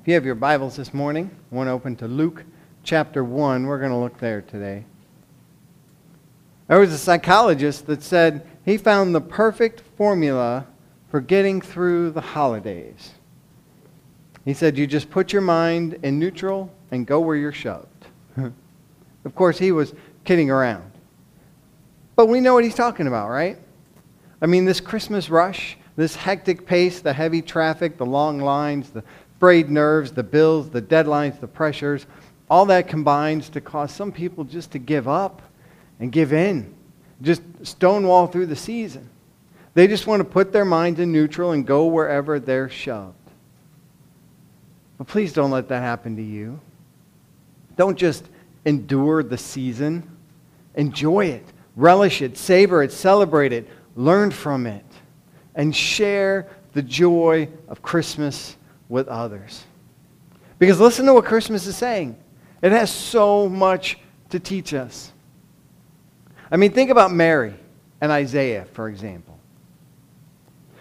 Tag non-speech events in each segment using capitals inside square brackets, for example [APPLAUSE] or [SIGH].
If you have your Bibles this morning, one open to Luke chapter 1. We're going to look there today. There was a psychologist that said he found the perfect formula for getting through the holidays. He said, You just put your mind in neutral and go where you're shoved. [LAUGHS] of course, he was kidding around. But we know what he's talking about, right? I mean, this Christmas rush, this hectic pace, the heavy traffic, the long lines, the frayed nerves, the bills, the deadlines, the pressures, all that combines to cause some people just to give up and give in, just stonewall through the season. They just want to put their minds in neutral and go wherever they're shoved. But please don't let that happen to you. Don't just endure the season. Enjoy it, relish it, savor it, celebrate it, learn from it, and share the joy of Christmas with others. Because listen to what Christmas is saying. It has so much to teach us. I mean, think about Mary and Isaiah, for example.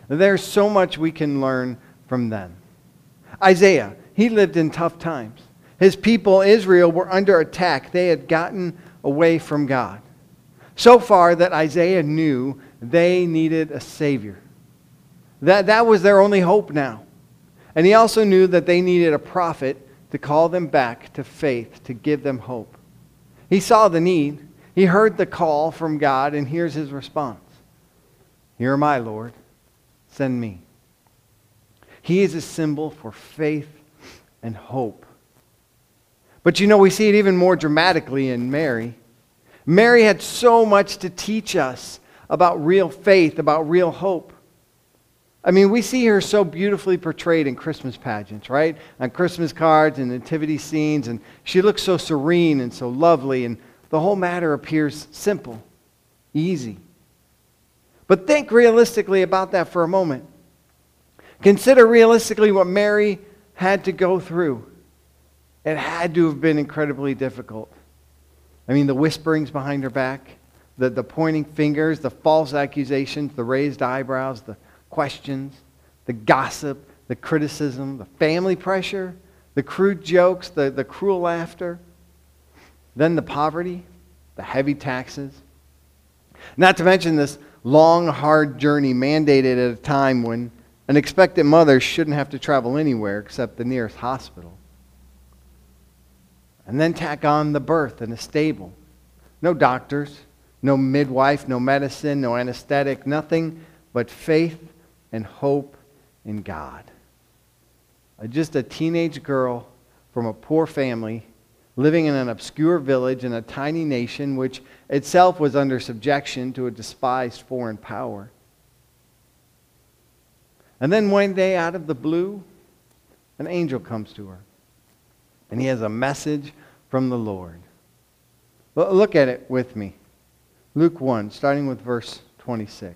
There's so much we can learn from them. Isaiah, he lived in tough times. His people, Israel, were under attack. They had gotten away from God. So far that Isaiah knew they needed a Savior. That, that was their only hope now. And he also knew that they needed a prophet to call them back to faith, to give them hope. He saw the need. He heard the call from God, and here's his response Here am I, Lord. Send me. He is a symbol for faith and hope. But you know, we see it even more dramatically in Mary. Mary had so much to teach us about real faith, about real hope. I mean, we see her so beautifully portrayed in Christmas pageants, right? On Christmas cards and nativity scenes, and she looks so serene and so lovely, and the whole matter appears simple, easy. But think realistically about that for a moment. Consider realistically what Mary had to go through. It had to have been incredibly difficult. I mean, the whisperings behind her back, the, the pointing fingers, the false accusations, the raised eyebrows, the questions, the gossip, the criticism, the family pressure, the crude jokes, the, the cruel laughter, then the poverty, the heavy taxes. Not to mention this long, hard journey mandated at a time when an expectant mother shouldn't have to travel anywhere except the nearest hospital. And then tack on the birth in a stable. No doctors, no midwife, no medicine, no anesthetic, nothing but faith and hope in God. Uh, just a teenage girl from a poor family living in an obscure village in a tiny nation which itself was under subjection to a despised foreign power. And then one day, out of the blue, an angel comes to her. And he has a message from the Lord. Look at it with me. Luke 1, starting with verse 26.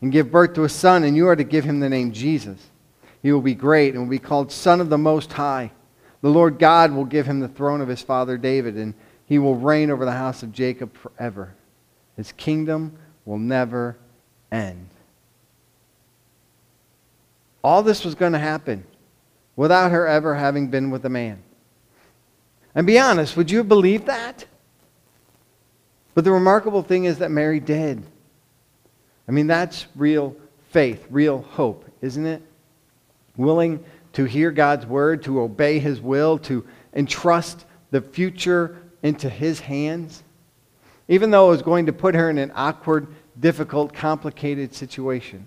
and give birth to a son, and you are to give him the name Jesus. He will be great and will be called Son of the Most High. The Lord God will give him the throne of his father David, and he will reign over the house of Jacob forever. His kingdom will never end. All this was going to happen without her ever having been with a man. And be honest, would you have believed that? But the remarkable thing is that Mary did. I mean, that's real faith, real hope, isn't it? Willing to hear God's word, to obey his will, to entrust the future into his hands. Even though it was going to put her in an awkward, difficult, complicated situation.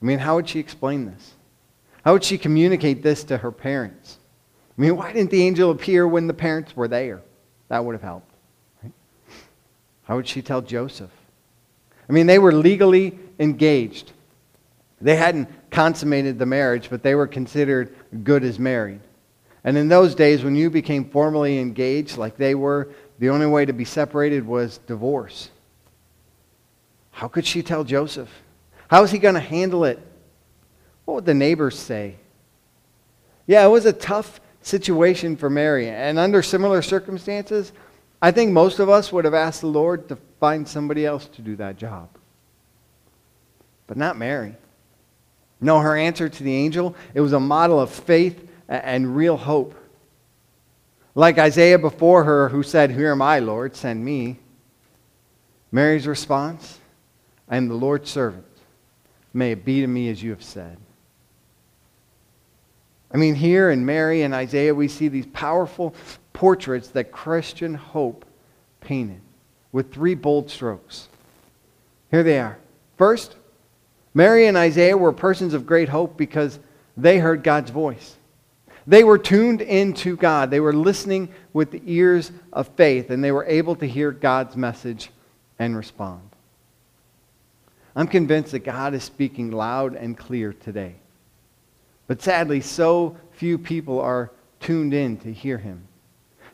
I mean, how would she explain this? How would she communicate this to her parents? I mean, why didn't the angel appear when the parents were there? That would have helped. Right? How would she tell Joseph? I mean, they were legally engaged. They hadn't consummated the marriage, but they were considered good as married. And in those days, when you became formally engaged, like they were, the only way to be separated was divorce. How could she tell Joseph? How is he going to handle it? What would the neighbors say? Yeah, it was a tough situation for Mary. And under similar circumstances, I think most of us would have asked the Lord to find somebody else to do that job. But not Mary. No, her answer to the angel, it was a model of faith and real hope. Like Isaiah before her, who said, Here am I, Lord, send me. Mary's response, I am the Lord's servant. May it be to me as you have said. I mean, here in Mary and Isaiah, we see these powerful portraits that Christian hope painted with three bold strokes. Here they are. First, Mary and Isaiah were persons of great hope because they heard God's voice. They were tuned into God. They were listening with the ears of faith, and they were able to hear God's message and respond. I'm convinced that God is speaking loud and clear today. But sadly, so few people are tuned in to hear him.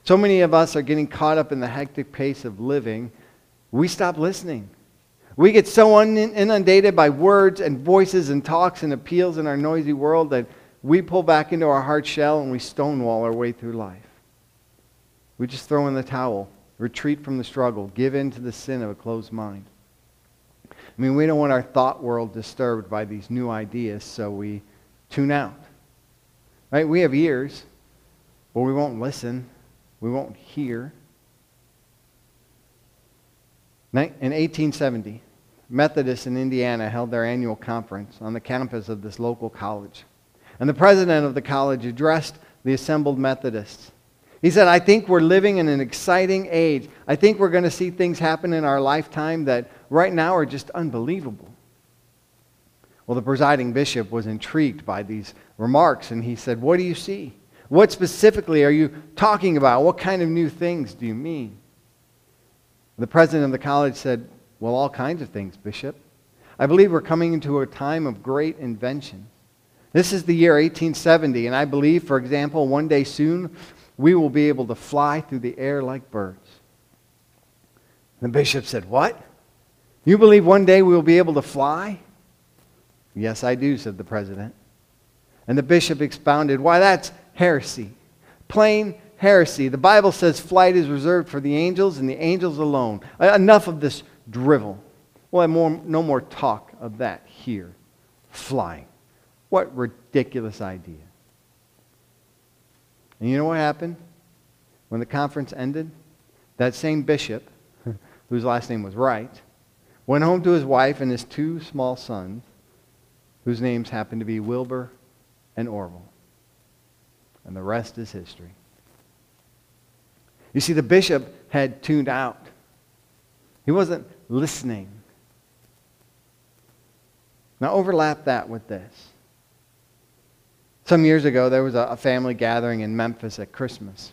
So many of us are getting caught up in the hectic pace of living, we stop listening. We get so inundated by words and voices and talks and appeals in our noisy world that we pull back into our hard shell and we stonewall our way through life. We just throw in the towel, retreat from the struggle, give in to the sin of a closed mind. I mean, we don't want our thought world disturbed by these new ideas, so we tune out. Right? We have ears, but we won't listen. We won't hear. In 1870, Methodists in Indiana held their annual conference on the campus of this local college. And the president of the college addressed the assembled Methodists. He said, I think we're living in an exciting age. I think we're going to see things happen in our lifetime that right now are just unbelievable. Well, the presiding bishop was intrigued by these remarks, and he said, What do you see? What specifically are you talking about? What kind of new things do you mean? The president of the college said, Well, all kinds of things, Bishop. I believe we're coming into a time of great invention. This is the year 1870, and I believe, for example, one day soon we will be able to fly through the air like birds. The bishop said, What? You believe one day we will be able to fly? Yes, I do, said the president. And the bishop expounded, Why, that's heresy. Plain heresy. The Bible says flight is reserved for the angels and the angels alone. Uh, enough of this drivel. We'll more, no more talk of that here. Flying. What ridiculous idea. And you know what happened? When the conference ended, that same bishop, [LAUGHS] whose last name was Wright, went home to his wife and his two small sons whose names happen to be Wilbur and Orville. And the rest is history. You see, the bishop had tuned out. He wasn't listening. Now, overlap that with this. Some years ago, there was a family gathering in Memphis at Christmas,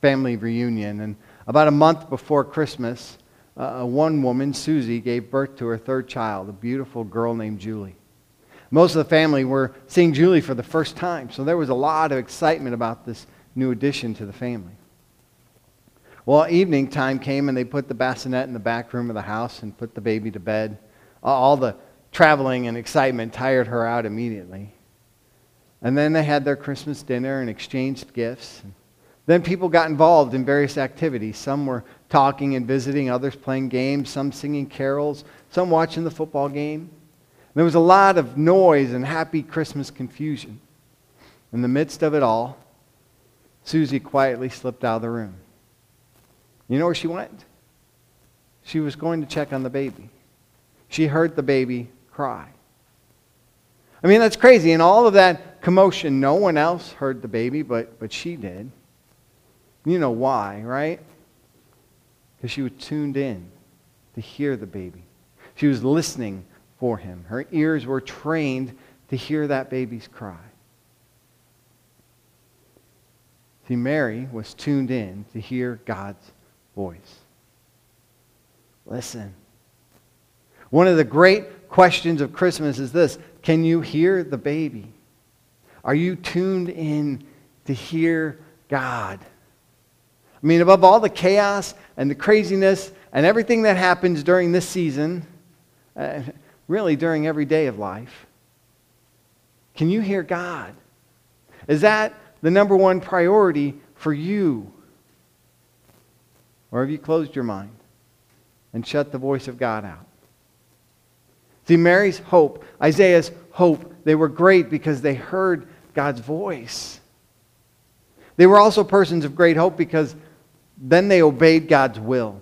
family reunion. And about a month before Christmas, uh, one woman, Susie, gave birth to her third child, a beautiful girl named Julie. Most of the family were seeing Julie for the first time, so there was a lot of excitement about this new addition to the family. Well, evening time came and they put the bassinet in the back room of the house and put the baby to bed. All the traveling and excitement tired her out immediately. And then they had their Christmas dinner and exchanged gifts. Then people got involved in various activities. Some were talking and visiting, others playing games, some singing carols, some watching the football game. There was a lot of noise and happy Christmas confusion. In the midst of it all, Susie quietly slipped out of the room. You know where she went? She was going to check on the baby. She heard the baby cry. I mean, that's crazy. In all of that commotion, no one else heard the baby, but, but she did. You know why, right? Because she was tuned in to hear the baby. She was listening for him. Her ears were trained to hear that baby's cry. See, Mary was tuned in to hear God's voice. Listen. One of the great questions of Christmas is this can you hear the baby? Are you tuned in to hear God? I mean, above all the chaos and the craziness and everything that happens during this season, uh, really during every day of life, can you hear God? Is that the number one priority for you? Or have you closed your mind and shut the voice of God out? See, Mary's hope, Isaiah's hope, they were great because they heard God's voice. They were also persons of great hope because then they obeyed God's will.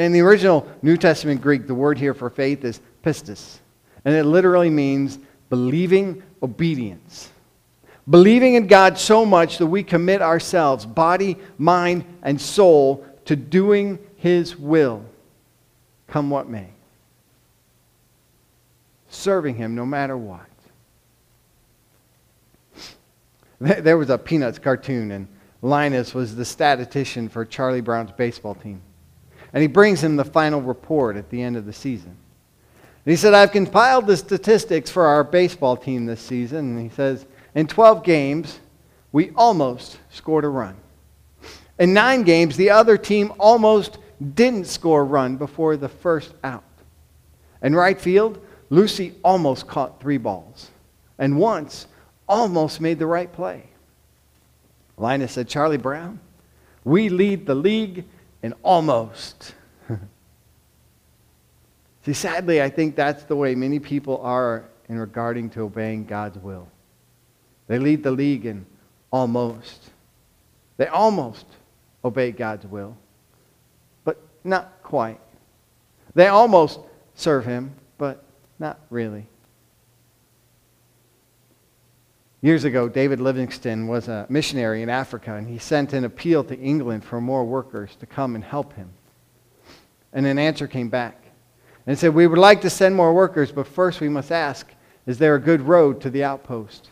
In the original New Testament Greek, the word here for faith is pistis, and it literally means believing obedience. Believing in God so much that we commit ourselves, body, mind, and soul, to doing His will, come what may. Serving Him no matter what. There was a Peanuts cartoon, and Linus was the statistician for Charlie Brown's baseball team. And he brings him the final report at the end of the season. And he said, I've compiled the statistics for our baseball team this season. And he says, in 12 games, we almost scored a run. In nine games, the other team almost didn't score a run before the first out. In right field, Lucy almost caught three balls. And once, almost made the right play. Linus said, Charlie Brown, we lead the league in almost. [LAUGHS] See, sadly, I think that's the way many people are in regarding to obeying God's will. They lead the league in almost. They almost obey God's will, but not quite. They almost serve Him, but not really. Years ago, David Livingstone was a missionary in Africa, and he sent an appeal to England for more workers to come and help him. And an answer came back. And said, We would like to send more workers, but first we must ask, is there a good road to the outpost?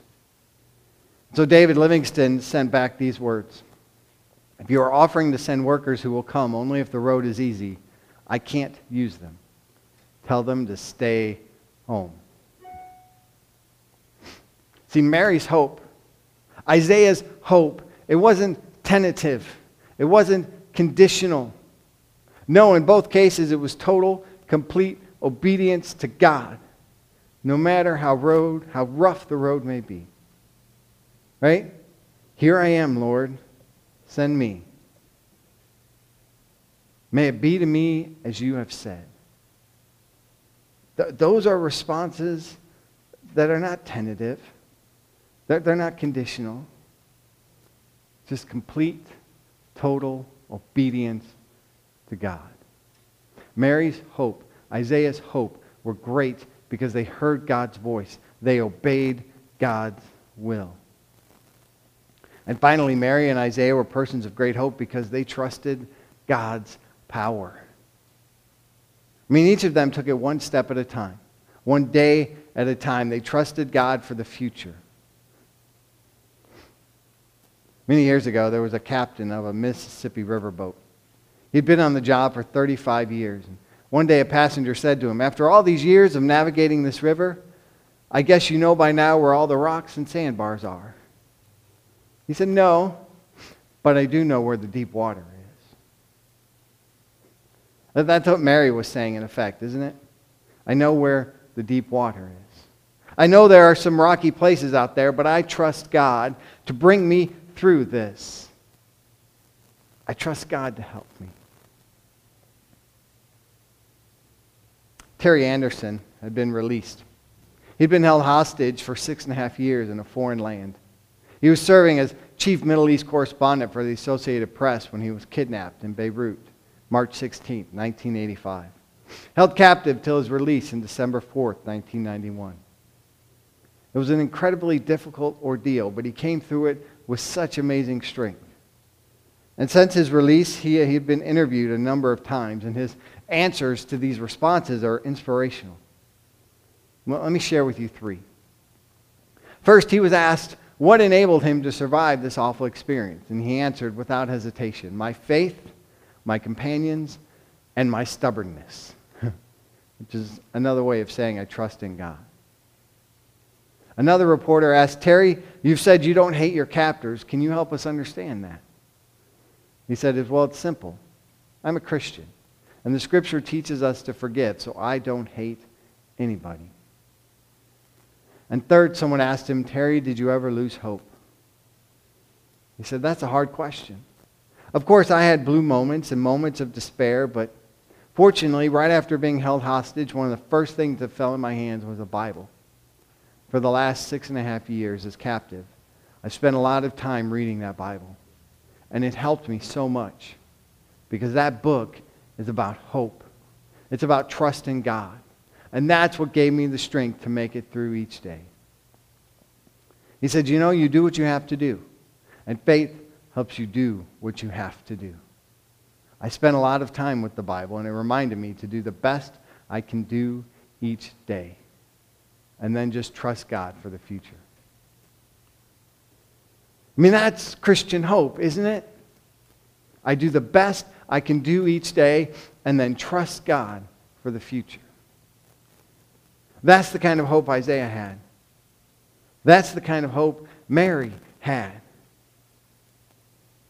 So David Livingstone sent back these words If you are offering to send workers who will come only if the road is easy, I can't use them. Tell them to stay home. See, Mary's hope, Isaiah's hope, it wasn't tentative, it wasn't conditional. No, in both cases, it was total, complete obedience to God, no matter how road, how rough the road may be. Right? Here I am, Lord. Send me. May it be to me as you have said. Th- those are responses that are not tentative. They're, they're not conditional. Just complete, total obedience to God. Mary's hope, Isaiah's hope, were great because they heard God's voice. They obeyed God's will. And finally, Mary and Isaiah were persons of great hope because they trusted God's power. I mean, each of them took it one step at a time, one day at a time. They trusted God for the future. Many years ago, there was a captain of a Mississippi River boat. He'd been on the job for 35 years. One day, a passenger said to him, After all these years of navigating this river, I guess you know by now where all the rocks and sandbars are. He said, No, but I do know where the deep water is. That's what Mary was saying, in effect, isn't it? I know where the deep water is. I know there are some rocky places out there, but I trust God to bring me through this. I trust God to help me. Terry Anderson had been released. He'd been held hostage for six and a half years in a foreign land. He was serving as chief Middle East correspondent for the Associated Press when he was kidnapped in Beirut, March 16, 1985. Held captive till his release in December 4, 1991. It was an incredibly difficult ordeal, but he came through it with such amazing strength. And since his release, he had been interviewed a number of times, and his answers to these responses are inspirational. Well, let me share with you three. First, he was asked what enabled him to survive this awful experience, and he answered without hesitation my faith, my companions, and my stubbornness. [LAUGHS] which is another way of saying I trust in God. Another reporter asked, Terry, you've said you don't hate your captors. Can you help us understand that? He said, Well, it's simple. I'm a Christian, and the scripture teaches us to forgive, so I don't hate anybody. And third, someone asked him, Terry, did you ever lose hope? He said, That's a hard question. Of course, I had blue moments and moments of despair, but fortunately, right after being held hostage, one of the first things that fell in my hands was a Bible. For the last six and a half years as captive, I spent a lot of time reading that Bible. And it helped me so much because that book is about hope. It's about trusting God. And that's what gave me the strength to make it through each day. He said, You know, you do what you have to do. And faith helps you do what you have to do. I spent a lot of time with the Bible, and it reminded me to do the best I can do each day. And then just trust God for the future. I mean, that's Christian hope, isn't it? I do the best I can do each day and then trust God for the future. That's the kind of hope Isaiah had. That's the kind of hope Mary had.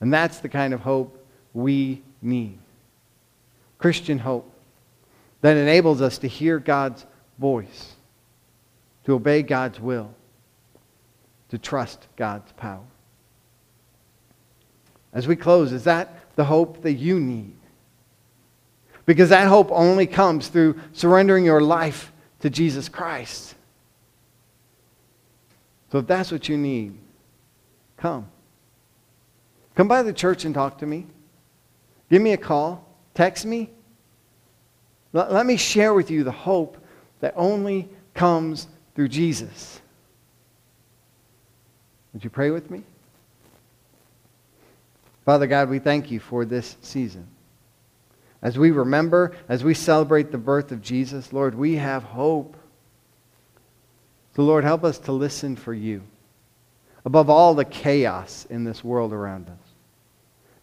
And that's the kind of hope we need. Christian hope that enables us to hear God's voice, to obey God's will, to trust God's power. As we close, is that the hope that you need? Because that hope only comes through surrendering your life to Jesus Christ. So if that's what you need, come. Come by the church and talk to me. Give me a call. Text me. Let, me share with you the hope that only comes through Jesus. Would you pray with me? Father God, we thank you for this season. As we remember, as we celebrate the birth of Jesus, Lord, we have hope. So, Lord, help us to listen for you above all the chaos in this world around us.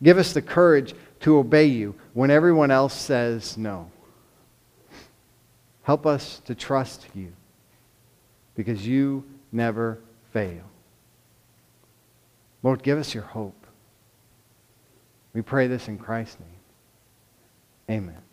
Give us the courage to obey you when everyone else says no. Help us to trust you because you never fail. Lord, give us your hope. We pray this in Christ's name. Amen.